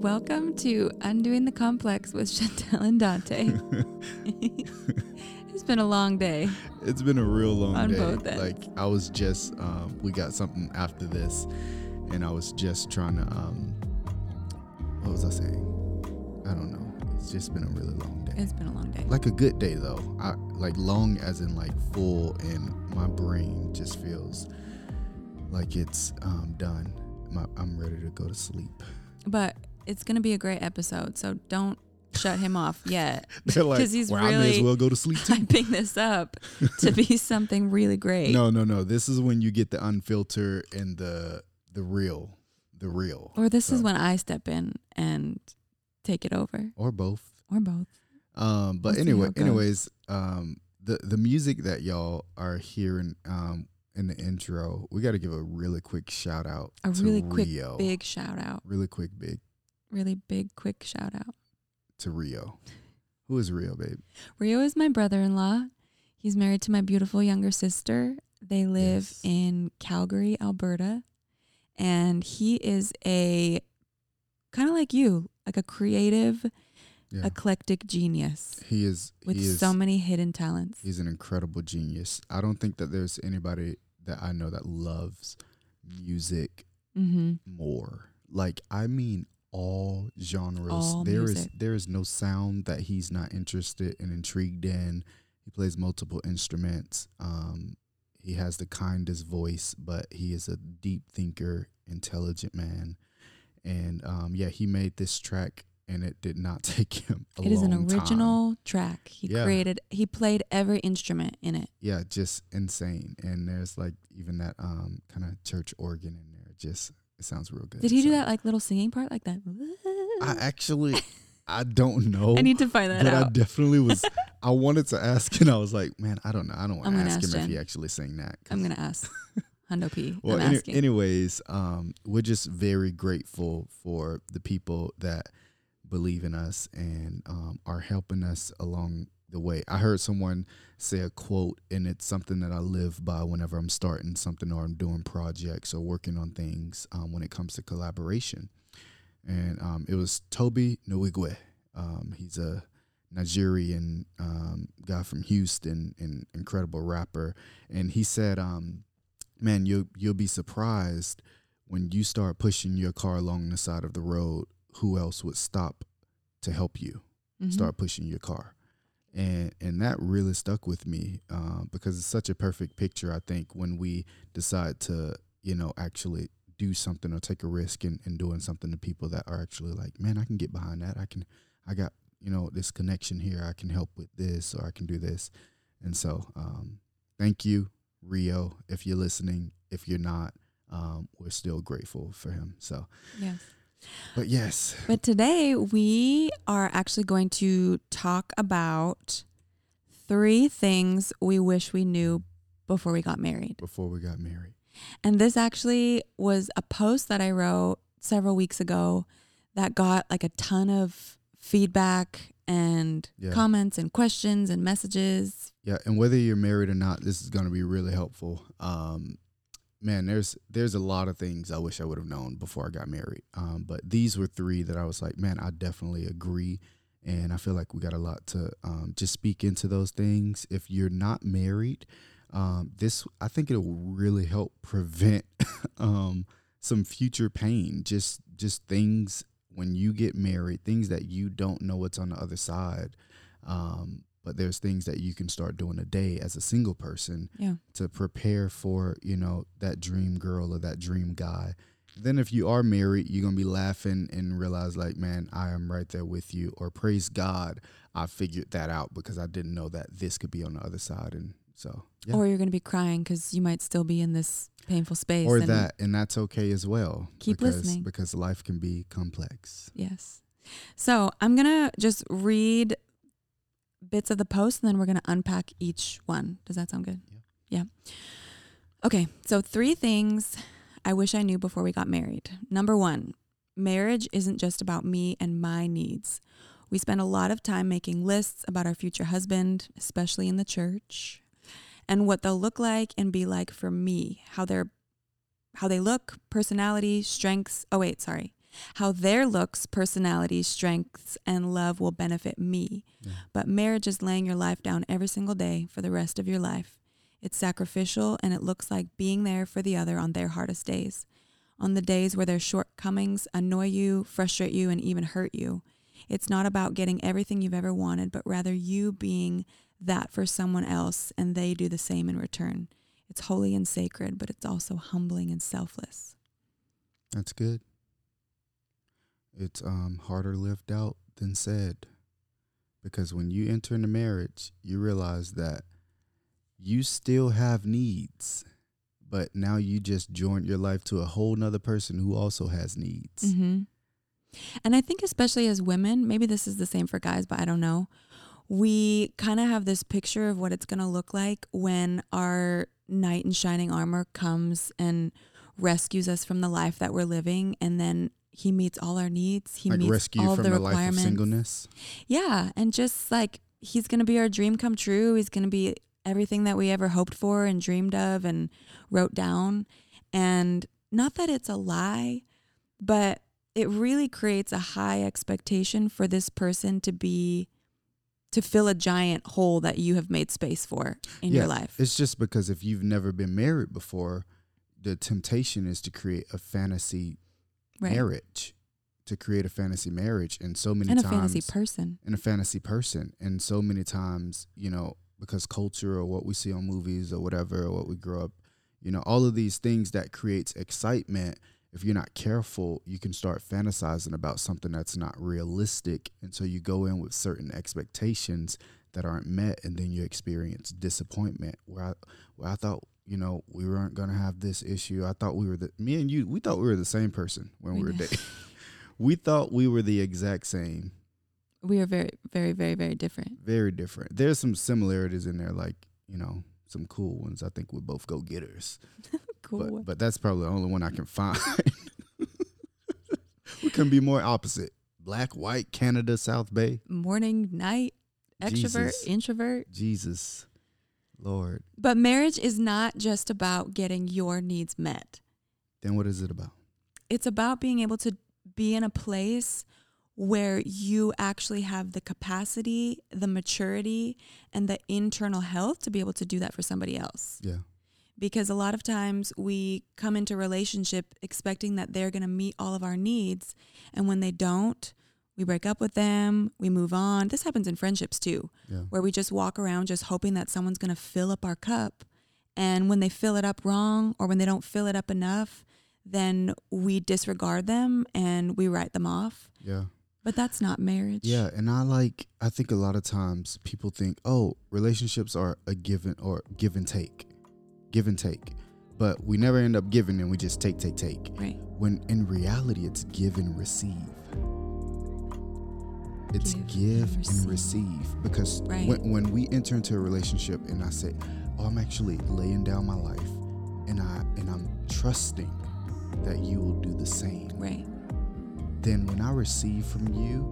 Welcome to Undoing the Complex with Chantel and Dante. it's been a long day. It's been a real long On day. both ends. Like I was just, um, we got something after this, and I was just trying to, um, what was I saying? I don't know. It's just been a really long day. It's been a long day. like a good day though. I like long as in like full, and my brain just feels like it's um, done. My, I'm ready to go to sleep. But it's going to be a great episode, so don't shut him off yet. They're like, 'Cause he's well, I may as really well go to sleep too. Hyping this up to be something really great. No, no, no. This is when you get the unfiltered and the the real, the real, Or this is when I step in and take it over, or both. or both. Um, but anyway, anyways, um, the the music that y'all are hearing um in the intro, we got to give a really quick shout out. A really quick, Rio. big shout out. really quick, big Really big, quick shout out. to Rio. Who is Rio, babe? Rio is my brother in law. He's married to my beautiful younger sister. They live Yes. in Calgary, Alberta. And he is a kind of like you, like a creative, Yeah, eclectic genius he is. with he is, so many hidden talents. He's an incredible genius. I don't think that there's anybody that I know that loves music Mm-hmm. more. Like I mean all genres. All There is there is no sound that he's not interested and intrigued in. He plays multiple instruments. Um he has the kindest voice, but he is a deep thinker, intelligent man. And um yeah, he made this track and it did not take him a It is an long time. original track. He Yeah. created, he played every instrument in it. Yeah, just insane. And there's like even that um kind of church organ in there. Just it sounds real good. Did he do that like little singing part like that? I actually, I don't know. I need to find that but I definitely was. I wanted to ask, and I was like, man, I don't know. I don't want to ask ask him if he actually sang that. I'm gonna ask Hundo P. Well, am any- asking. anyways, um, we're just very grateful for the people that believe in us and um, are helping us along the way. I heard someone say a quote, and it's something that I live by whenever I'm starting something or I'm doing projects or working on things um, when it comes to collaboration. And um, it was Tobe Nwigwe. Um, he's a Nigerian um, guy from Houston an incredible rapper. And he said, um, man, you'll you'll be surprised when you start pushing your car along the side of the road. Who else would stop to help you Mhm. start pushing your car? And and that really stuck with me uh, because it's such a perfect picture. I think when we decide to you know actually do something or take a risk in, in doing something to people that are actually like, man, I can get behind that. I can, I got you know this connection here. I can help with this or I can do this. And so, um, thank you, Rio, if you're listening. If you're not, um, we're still grateful for him. So, Yes. But yes, But today we are actually going to talk about three things we wish we knew before we got married. before we got married, And this actually was a post that I wrote several weeks ago that got like a ton of feedback and Yeah. comments and questions and messages. yeah, and whether you're married or not, this is going to be really helpful. Um, man, there's there's a lot of things I wish I would have known before I got married. Um, but these were three that I was like, man, I definitely agree, and I feel like we got a lot to um, just speak into those things. If you're not married, um, this I think it'll really help prevent um, some future pain. Just just things when you get married, things that you don't know what's on the other side. Um, but there's things that you can start doing today as a single person Yeah. to prepare for you know that dream girl or that dream guy then if you are married you're gonna be laughing and realize like man i am right there with you or praise god i figured that out because i didn't know that this could be on the other side and so yeah. Or you're going to be crying because you might still be in this painful space. or and- that and that's okay as well Keep because, listening. because life can be complex Yes. So I'm going to just read bits of the post and then we're going to unpack each one. Does that sound good? Yeah. Okay. So, three things I wish I knew before we got married. Number one, marriage isn't just about me and my needs. We spend a lot of time making lists about our future husband, especially in the church, and what they'll look like and be like for me, how they're how they look, personality, strengths. Oh wait, sorry. How their looks, personality, strengths, and love will benefit me. Yeah. But marriage is laying your life down every single day for the rest of your life. It's sacrificial and it looks like being there for the other on their hardest days. On the days where their shortcomings annoy you, frustrate you, and even hurt you. It's not about getting everything you've ever wanted, but rather you being that for someone else and they do the same in return. It's holy and sacred, but it's also humbling and selfless. That's good. It's um harder lived out than said. Because when you enter into marriage, you realize that you still have needs, but now you just joined your life to a whole nother person who also has needs. Mm-hmm. And I think, especially as women, maybe this is the same for guys, but I don't know. We kind of have this picture of what it's going to look like when our knight in shining armor comes and rescues us from the life that we're living. And then he meets all our needs. He like meets rescue all from the the life of requirements. singleness. Yeah. And just like he's going to be our dream come true. He's going to be everything that we ever hoped for and dreamed of and wrote down. And not that it's a lie, but it really creates a high expectation for this person to be to fill a giant hole that you have made space for in your life. It's just because if you've never been married before, the temptation is to create a fantasy Right. marriage, to create a fantasy marriage, and so many And a fantasy person. and a fantasy person, and so many times, you know, because culture or what we see on movies or whatever, or what we grow up, you know, all of these things that creates excitement. If you're not careful, you can start fantasizing about something that's not realistic, and so you go in with certain expectations that aren't met, and then you experience disappointment. Where I, where I thought, you know, we weren't gonna have this issue. I thought we were the me and you. We thought we were the same person when we, We were dating. we thought we were the exact same. We are very, very, very, very different. very different. There's some similarities in there, like you know, some cool ones. I think we're both go getters, Cool. but but that's probably the only one I can find. we couldn't be more opposite. Black, white, Canada, South Bay. Morning, night, extrovert, Jesus. introvert. Jesus, Lord. But marriage is not just about getting your needs met. Then what is it about? It's about being able to be in a place where you actually have the capacity, the maturity, and the internal health to be able to do that for somebody else. Yeah, Because a lot of times we come into relationship expecting that they're going to meet all of our needs. And when they don't, we break up with them, we move on. This happens in friendships too yeah, where we just walk around just hoping that someone's going to fill up our cup. And when they fill it up wrong or when they don't fill it up enough, then we disregard them and we write them off. yeah, But that's not marriage. yeah. And I like. I think a lot of times people think, oh, relationships are a given or give and take, give and take. But we never end up giving, and we just take, take, take. Right. when in reality it's give and receive it's Give give, and and receive because Right. when, when we enter into a relationship and i say oh i'm actually laying down my life and i and i'm trusting that you will do the same Right. then when i receive from you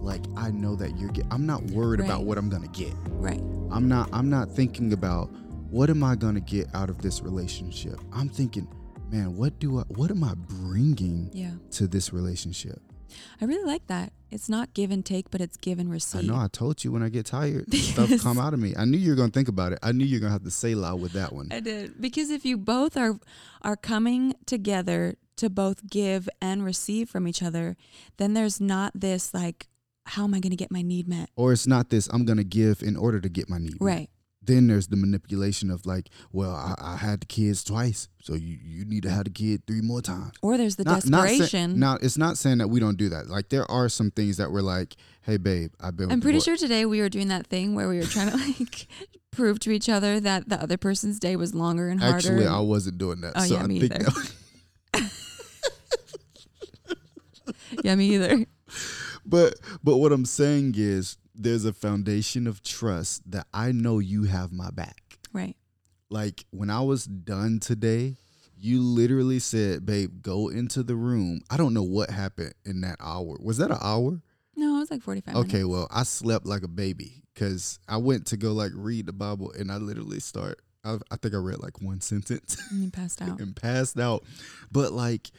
like i know that you're get, i'm not worried about what i'm gonna get Right. i'm not i'm not thinking about what am i gonna get out of this relationship i'm thinking man what do i what am i bringing Yeah. to this relationship I really like that. It's not give and take, but it's give and receive. I know I told you when I get tired, stuff come out of me. I knew you were gonna think about it. I knew you were gonna have to say loud with that one. I did because if you both are are coming together to both give and receive from each other, then there's not this like, how am I going to get my need met? Or it's not this, I'm gonna give in order to get my need. met. Right. Then there's the manipulation of like, well, I, I had the kids twice, so you, you need to have the kid three more times. Or there's the Not- desperation. now it's not saying that we don't do that. Like there are some things that we're like, hey babe, I've been I'm with the pretty sure today we were doing that thing where we were trying to like prove to each other that the other person's day was longer and harder. Actually, I wasn't doing that. Oh, so yeah, I me think either. yeah, me either. but but what I'm saying is there's a foundation of trust that I know you have my back. Right. like when I was done today, you literally said, "Babe, go into the room." I don't know what happened in that hour. Was that an hour? No, it was like 45 Okay, minutes. well, I slept like a baby because I went to go like read the Bible and I literally start. I, I think I read like one sentence And you passed out. and passed out. But like,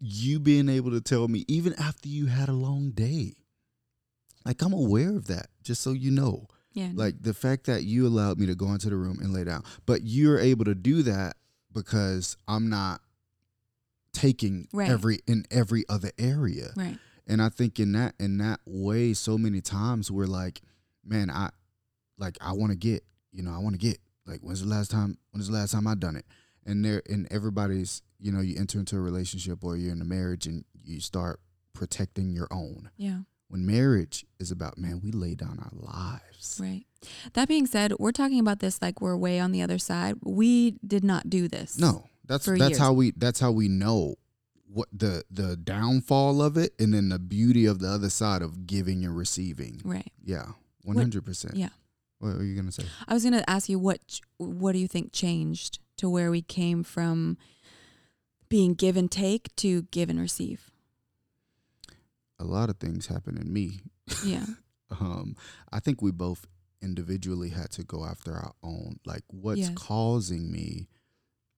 you being able to tell me even after you had a long day. Like I'm aware of that, just so you know. Yeah. Like the fact that you allowed me to go into the room and lay down, but you're able to do that because I'm not taking Right. every in every other area. right. And I think in that in that way, so many times we're like, man, I like I want to get, you know, I want to get. Like when's the last time? When's the last time I done it? And there, and everybody's, you know, you enter into a relationship or you're in a marriage and you start protecting your own. Yeah. When marriage is about, man, we lay down our lives. Right. That being said, we're talking about this like we're way on the other side. We did not do this. No, that's that's years. how we that's how we know what the the downfall of it, and then the beauty of the other side of giving and receiving. Right. Yeah, one hundred percent. yeah. What are you gonna say? I was going to ask you what what do you think changed to where we came from being give and take to give and receive? A lot of things happen in me. Yeah. Um, I think we both individually had to go after our own. Like, what's Yes. causing me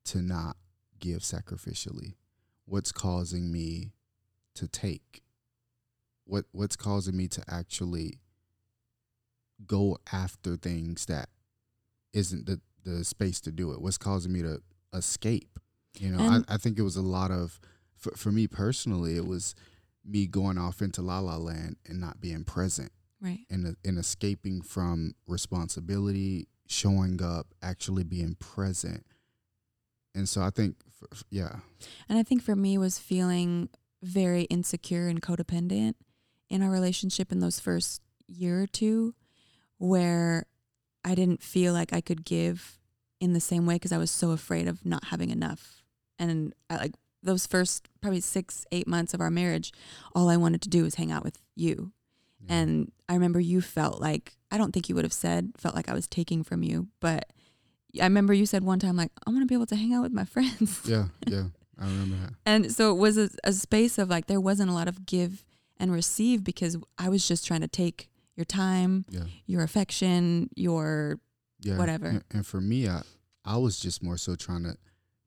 to not give sacrificially? What's causing me to take? What What's causing me to actually go after things that isn't the the space to do it? What's causing me to escape? You know, I, I think it was a lot of for, for me personally, it was me going off into la la land and not being present Right. and uh, and escaping from responsibility, showing up, actually being present. And so I think, yeah, And I think for me was feeling very insecure and codependent in our relationship in those first year or two where I didn't feel like I could give in the same way because I was so afraid of not having enough. And I, like those first probably six, eight months of our marriage, all I wanted to do was hang out with you. yeah. And I remember you felt like, I don't think you would have said, felt like I was taking from you, but I remember you said one time, like, I want to be able to hang out with my friends. yeah, yeah, I remember that. And so it was a, a space of like there wasn't a lot of give and receive because I was just trying to take your time, Yeah, your affection, your yeah, Whatever. And, and for me, I I was just more so trying to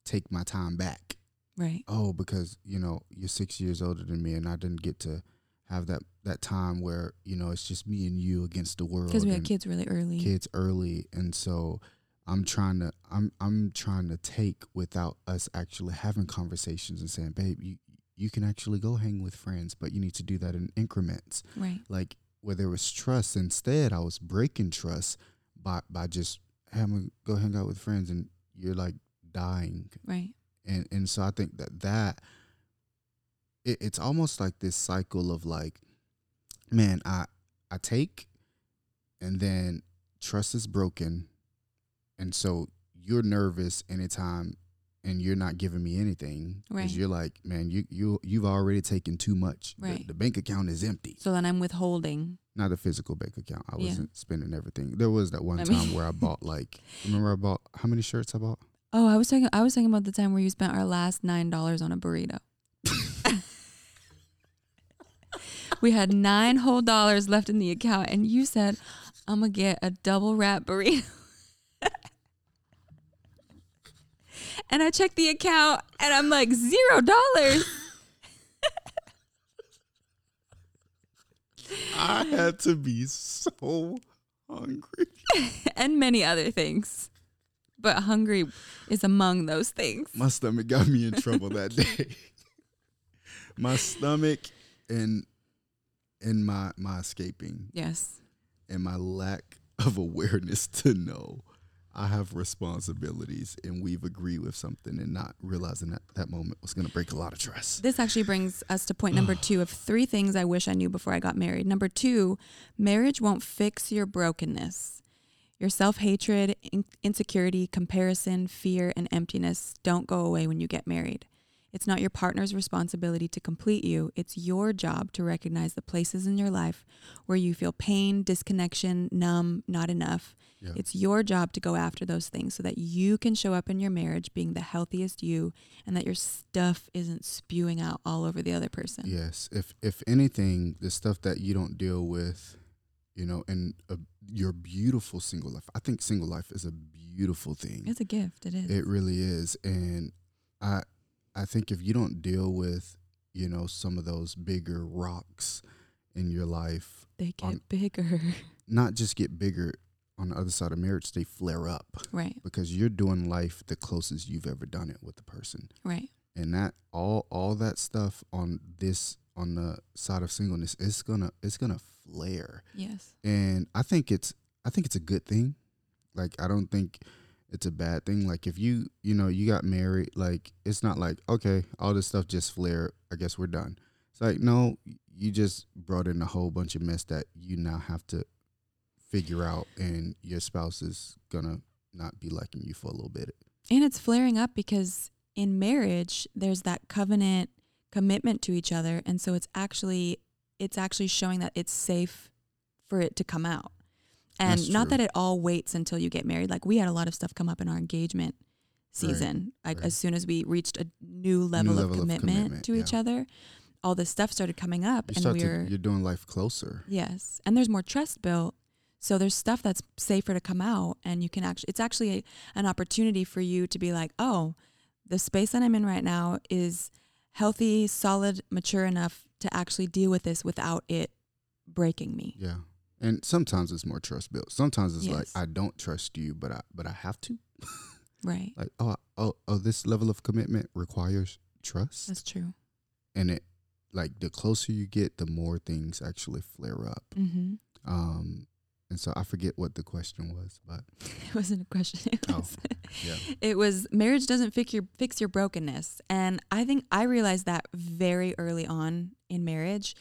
take my time back. Right, Oh, because you know you're six years older than me, and I didn't get to have that that time where you know it's just me and you against the world. because we had kids really early. kids early. And so i'm trying to i'm i'm trying to take without us actually having conversations and saying babe you you can actually go hang with friends but you need to do that in increments. Right, like where there was trust instead i was breaking trust by by just having go hang out with friends and you're like dying. Right, and and so I think that that it, it's almost like this cycle of like, man, I I take, and then trust is broken, and so you're nervous anytime, and you're not giving me anything Right. you're like, man, you you you've already taken too much. The- Right. The, bank account is empty. So then I'm withholding. Not the physical bank account. I Yeah. wasn't spending everything. There was that one I time mean- where I bought like, remember I bought how many shirts I bought? Oh, I was talking. I was talking about the time where you spent our last nine dollars on a burrito. we had nine whole dollars left in the account, and you said, "I'm gonna get a double wrap burrito." and I checked the account, and I'm like zero dollars. I had to be so hungry. and many other things. But hungry is among those things. My stomach got me in trouble that day. my stomach and and my my escaping Yes. and my lack of awareness to know I have responsibilities and we've agreed with something and not realizing that that moment was going to break a lot of trust. This actually brings us to point number two of three things I wish I knew before I got married. Number two, marriage won't fix your brokenness. Your self hatred, in- insecurity, comparison, fear, and emptiness don't go away when you get married. It's not your partner's responsibility to complete you. It's your job to recognize the places in your life where you feel pain, disconnection, numb, not enough. Yeah. It's your job to go after those things so that you can show up in your marriage being the healthiest you and that your stuff isn't spewing out all over the other person. Yes, if if anything, the stuff that you don't deal with, you know, and a, your beautiful single life. I think single life is a beautiful thing. It's a gift. It is. It really is, and I I think if you don't deal with you know, some of those bigger rocks in your life They get On- bigger. not just get bigger on the other side of marriage, they flare up Right. because you're doing life the closest you've ever done it with the person. Right. And that all all that stuff on this on the side of singleness it's gonna it's gonna flare. Yes. And I think it's I think it's a good thing. Like I don't think it's a bad thing. Like if you you know you got married, like it's not like okay, all this stuff just flare. I guess we're done. It's like no, you just brought in a whole bunch of mess that you now have to figure out, and your spouse is gonna not be liking you for a little bit. And it's flaring up because in marriage there's that covenant commitment to each other and so it's actually it's actually showing that it's safe for it to come out. And That's not true. that it all waits until you get married. Like we had a lot of stuff come up in our engagement season. Like right. as soon as we reached a new level, level of, of commitment commitment, to each other, all this stuff started coming up You and start we to you're doing life closer. Yes. And there's more trust built. So there's stuff that's safer to come out and you can actually it's actually a, an opportunity for you to be like, "Oh, the space that I'm in right now is healthy, solid, mature enough to actually deal with this without it breaking me." Yeah. And sometimes it's more trust built. Sometimes it's like I don't trust you, but I but I have to. Right. Like oh oh oh this level of commitment requires trust, That's true. and it like the closer you get, the more things actually flare up. Mhm. Um, and so I forget what the question was, but It wasn't a question. It Oh, was, yeah. it was marriage doesn't fix your fix your brokenness, and I think I realized that very early on in marriage.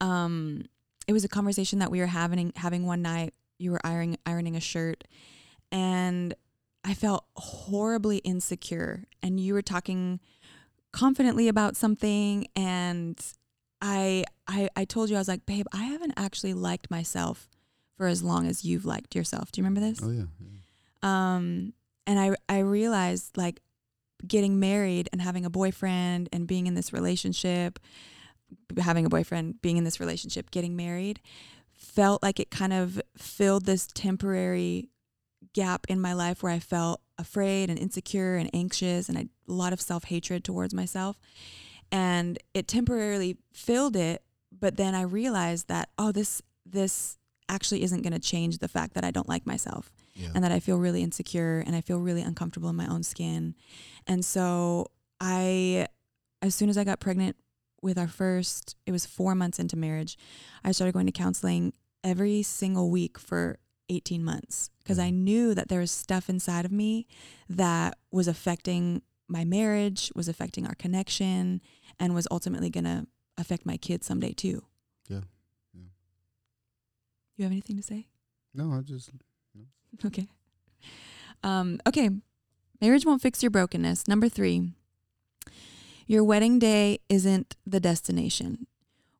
Um, it was a conversation that we were having having one night. You were ironing ironing a shirt, and I felt horribly insecure. And you were talking confidently about something, and I I I told you I was like, babe, I haven't actually liked myself for as long as you've liked yourself. Do you remember this? oh yeah, yeah. Um, and I I realized like getting married and having a boyfriend and being in this relationship, having a boyfriend, being in this relationship, getting married, felt like it kind of filled this temporary gap in my life where I felt afraid and insecure and anxious and I, a lot of self hatred towards myself. And it temporarily filled it, but then I realized that oh this this actually isn't going to change the fact that I don't like myself yeah. and that I feel really insecure and I feel really uncomfortable in my own skin. And so I, as soon as I got pregnant with our first, it was four months into marriage, I started going to counseling every single week for 18 months because I Mhm. knew that there was stuff inside of me that was affecting my marriage, was affecting our connection, and was ultimately going to affect my kids someday too. Yeah. You have anything to say? no, I just No. Okay. Um, okay. Marriage won't fix your brokenness. Number three, your wedding day isn't the destination.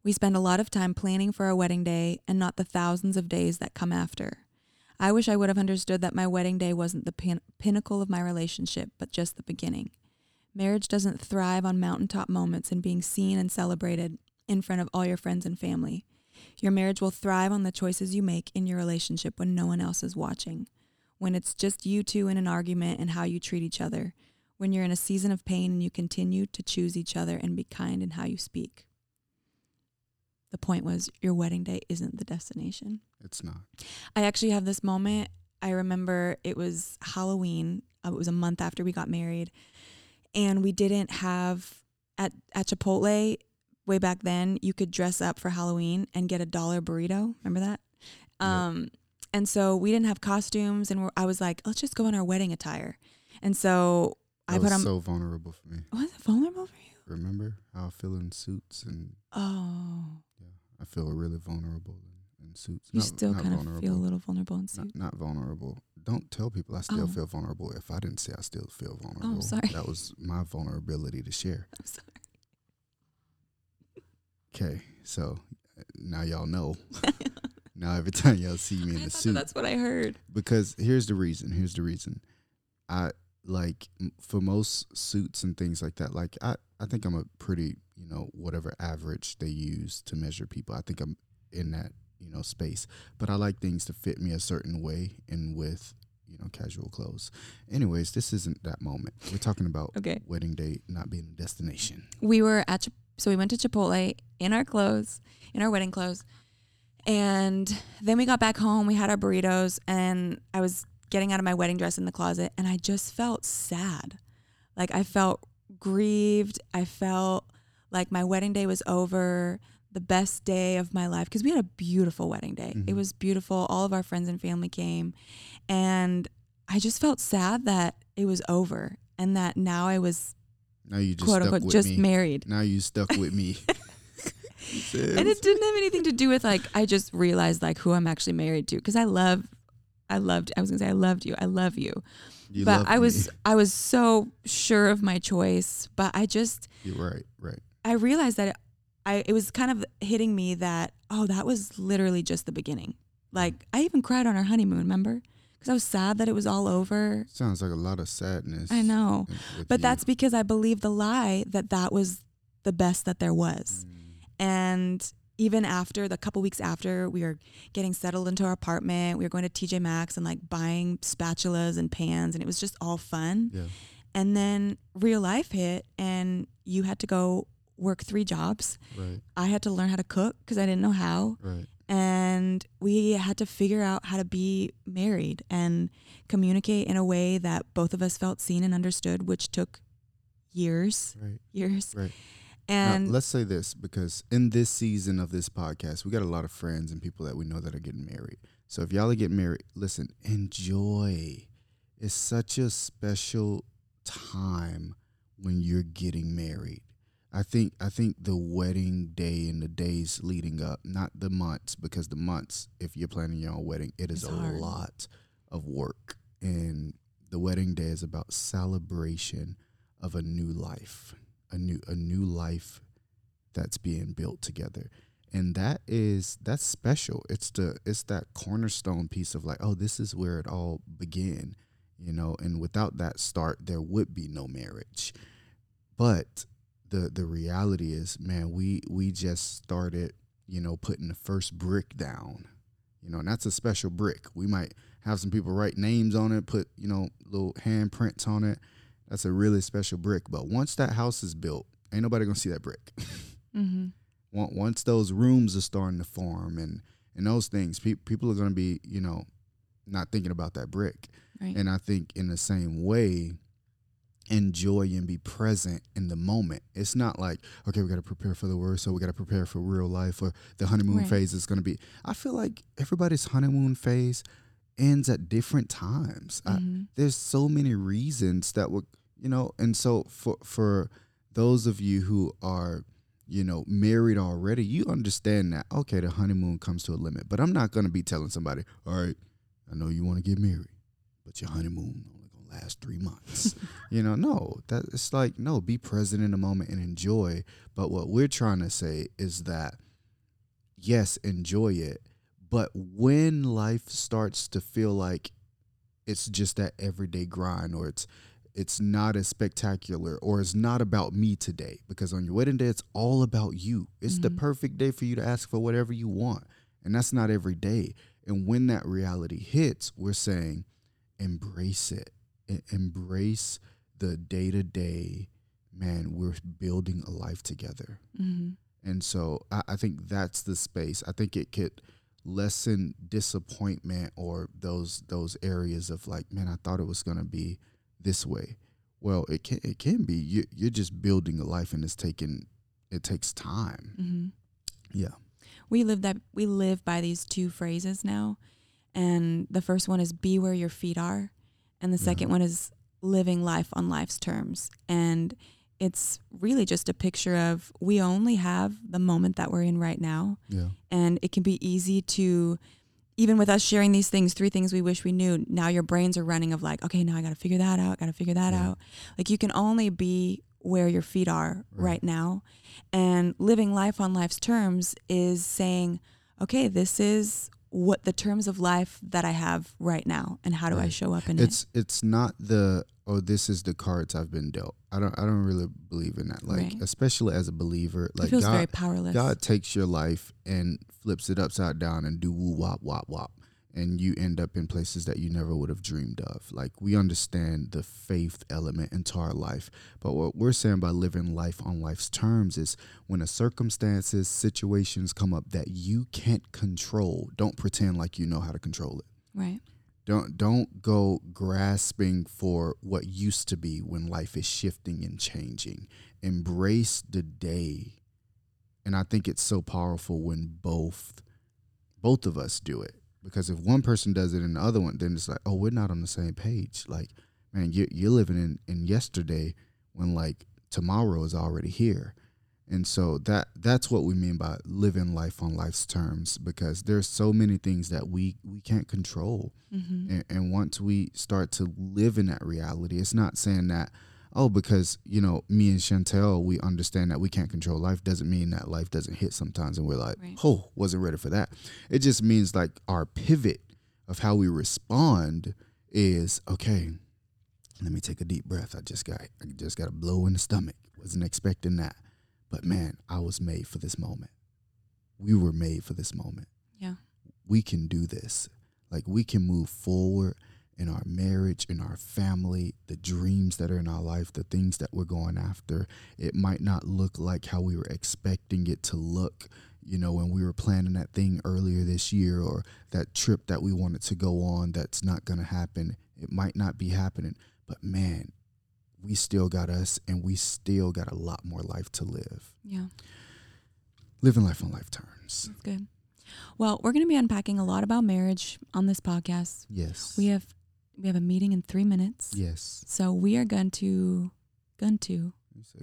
We spend a lot of time planning for our wedding day and not the thousands of days that come after. I wish I would have understood that my wedding day wasn't the pin- pinnacle of my relationship, but just the beginning. Marriage doesn't thrive on mountaintop moments and being seen and celebrated in front of all your friends and family. Your marriage will thrive on the choices you make in your relationship when no one else is watching. When it's just you two in an argument and how you treat each other. When you're in a season of pain and you continue to choose each other and be kind in how you speak. The point was your wedding day isn't the destination. it's not. I actually have this moment. I remember it was Halloween. Uh, It was a month after we got married, and we didn't have at at Chipotle way back then. You could dress up for Halloween and get a dollar burrito. Remember that? Um, and so we didn't have costumes, and we're, I was like, let's just go in our wedding attire. And so I put was on. so vulnerable for me. was it vulnerable for you? Remember how I feel in suits, and Oh, yeah, I feel really vulnerable in, in suits. you Not- still not kind of feel a little vulnerable in suit. Not, not vulnerable. Don't tell people I still Oh. feel vulnerable if I didn't say I still feel vulnerable. sorry. That was my vulnerability to share. I'm sorry. Okay, so now y'all know. now every time y'all see me in I a thought that suit, that's what I heard. because here's the reason. Here's the reason. I like for most suits and things like that. Like I, I think I'm a pretty, you know, whatever average they use to measure people. I think I'm in that, you know, space. But I like things to fit me a certain way and with, you know, casual clothes. Anyways, this isn't that moment. We're talking about Okay. wedding day not being a destination. we were at So we went to Chipotle in our clothes, in our wedding clothes. And then we got back home, we had our burritos, and I was getting out of my wedding dress in the closet, and I just felt sad. Like I felt grieved. I felt like my wedding day was over, the best day of my life, because we had a beautiful wedding day. It Mhm. was beautiful. All of our friends and family came. And I just felt sad that it was over and that now I was Now you just quote stuck unquote with just me. married. Now you stuck with me. And it didn't have anything to do with like I just realized like who I'm actually married to because I love I loved I was gonna say I loved you I love you, You but I me. was I was so sure of my choice but I just You're right, right. I realized that it, I it was kind of hitting me that oh that was literally just the beginning like I even cried on our honeymoon remember because I was sad that it was all over Sounds like a lot of sadness. I know but you. that's because I believed the lie that that was the best that there was Mm, And even after the couple weeks after we were getting settled into our apartment, we were going to TJ Maxx and like buying spatulas and pans, and it was just all fun. Yeah. And then real life hit, and you had to go work three jobs. Right, I had to learn how to cook because I didn't know how. right. And we had to figure out how to be married and communicate in a way that both of us felt seen and understood, which took years, Right, years. right. And now, let's say this because in this season of this podcast, we got a lot of friends and people that we know that are getting married. So if y'all are getting married, listen, enjoy. It's such a special time when you're getting married. I think I think the wedding day and the days leading up, not the months, because the months, if you're planning your own wedding, it is It's a hard. lot of work. And the wedding day is about celebration of a new life, a new a new life that's being built together. And that is that's special. It's the it's that cornerstone piece of like, oh, this is where it all began, you know, and without that start there would be no marriage. But the the reality is, man, we we just started, you know, putting the first brick down. You know, and that's a special brick. We might have some people write names on it, put, you know, little handprints on it. That's a really special brick. But once that house is built, ain't nobody gonna see that brick. hmm Once- Once those rooms are starting to form and and those things, pe- people are gonna be, you know, not thinking about that brick. right. And I think in the same way, enjoy and be present in the moment. It's not like, okay, we got to prepare for the worst, so we got to prepare for real life, or the honeymoon Right. phase is going to be. I feel like everybody's honeymoon phase ends at different times. I, Mhm. there's so many reasons that would, you know, and so for for those of you who are you know married already you understand that okay the honeymoon comes to a limit but i'm not going to be telling somebody all right i know you want to get married but your honeymoon only going to last three months. You know no that it's like no be present in the moment and enjoy. But what we're trying to say is that yes enjoy it. But when life starts to feel like it's just that everyday grind or it's it's not as spectacular or it's not about me today because on your wedding day it's all about you. It's the Mhm. perfect day for you to ask for whatever you want. And that's not every day. And when that reality hits we're saying embrace it embrace the day to day man we're building a life together Mhm. and so I, I think that's the space. I think it could lessen disappointment or those those areas of like, man, I thought it was gonna be this way. Well, it can it can be. You you're just building a life and it's taking it takes time. Mhm. Yeah. We live that we live by these two phrases now, and the first one is "be where your feet are," and the Yeah. second mm-hmm. one is living life on life's terms. And it's really just a picture of we only have the moment that we're in right now, Yeah. and it can be easy to even with us sharing these things three things we wish we knew now your brains are running of like okay now i gotta figure that out gotta figure that Yeah. out like you can only be where your feet are Right. right now and living life on life's terms is saying okay this is what the terms of life that i have right now and how do i show up in it. It's it's not the oh this is the cards I've been dealt. I don't I don't really believe in that. Like Right. especially as a believer, like God very powerless God takes your life and flips it upside down and do woo wop wop wop. And you end up in places that you never would have dreamed of. Like we understand the faith element into our life, but what we're saying by living life on life's terms is when a circumstances, situations come up that you can't control, don't pretend like you know how to control it. Right. Don't don't go grasping for what used to be when life is shifting and changing. Embrace the day. And I think it's so powerful when both both of us do it because if one person does it and the other one then it's like oh we're not on the same page. Like man you're, you're living in, in yesterday when like tomorrow is already here. And so that that's what we mean by living life on life's terms because there's so many things that we we can't control. Mm-hmm. and, and once we start to live in that reality it's not saying that oh because you know me and chantel we understand that we can't control life doesn't mean that life doesn't hit sometimes and we're like Right. oh wasn't ready for that. It just means like our pivot of how we respond is okay let me take a deep breath. I just got i just got a blow in the stomach. Wasn't expecting that. But man i was made for this moment. We were made for this moment. Yeah. we can do this. Like we can move forward in our marriage, in our family, the dreams that are in our life, the things that we're going after. It might not look like how we were expecting it to look, you know, when we were planning that thing earlier this year or that trip that we wanted to go on that's not going to happen. It might not be happening, but man, we still got us and we still got a lot more life to live. Yeah. Living life on life terms. That's good. Well, we're going to be unpacking a lot about marriage on this podcast. Yes. We have we have a meeting in three minutes. Yes. So we are going to going to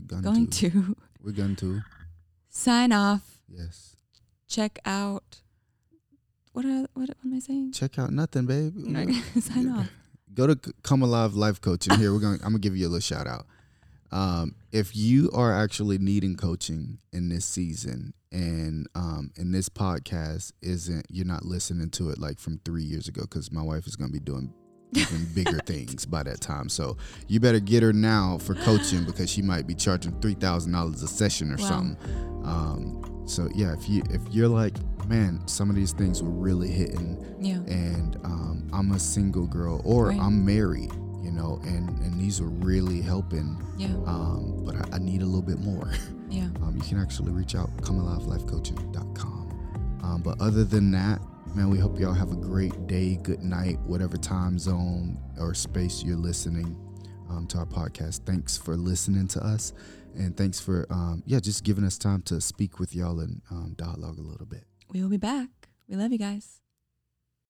gun going to. to We're going to. sign off. Yes. Check out what are, what, what am I saying? Check out nothing, babe. sign off. Go to Come Alive Life Coaching. Here we're going. I'm gonna give you a little shout out. Um, if you are actually needing coaching in this season, and um, and this podcast isn't, you're not listening to it like from three years ago, because my wife is gonna be doing even bigger things by that time. So you better get her now for coaching because she might be charging three thousand dollars a session or Wow. something. Um, so yeah, if you if you're like, man, some of these things were really hitting Yeah. and um, I'm a single girl or Right. I'm married, you know, and and these are really helping. Yeah. Um, but I, I need a little bit more. Yeah. Um, you can actually reach out comealivelifecoaching.com. Um, but other than that, man, we hope y'all have a great day, good night, whatever time zone or space you're listening um, to our podcast. Thanks for listening to us, and thanks for um, yeah, just giving us time to speak with y'all and um, dialogue a little bit. We will be back. We love you guys.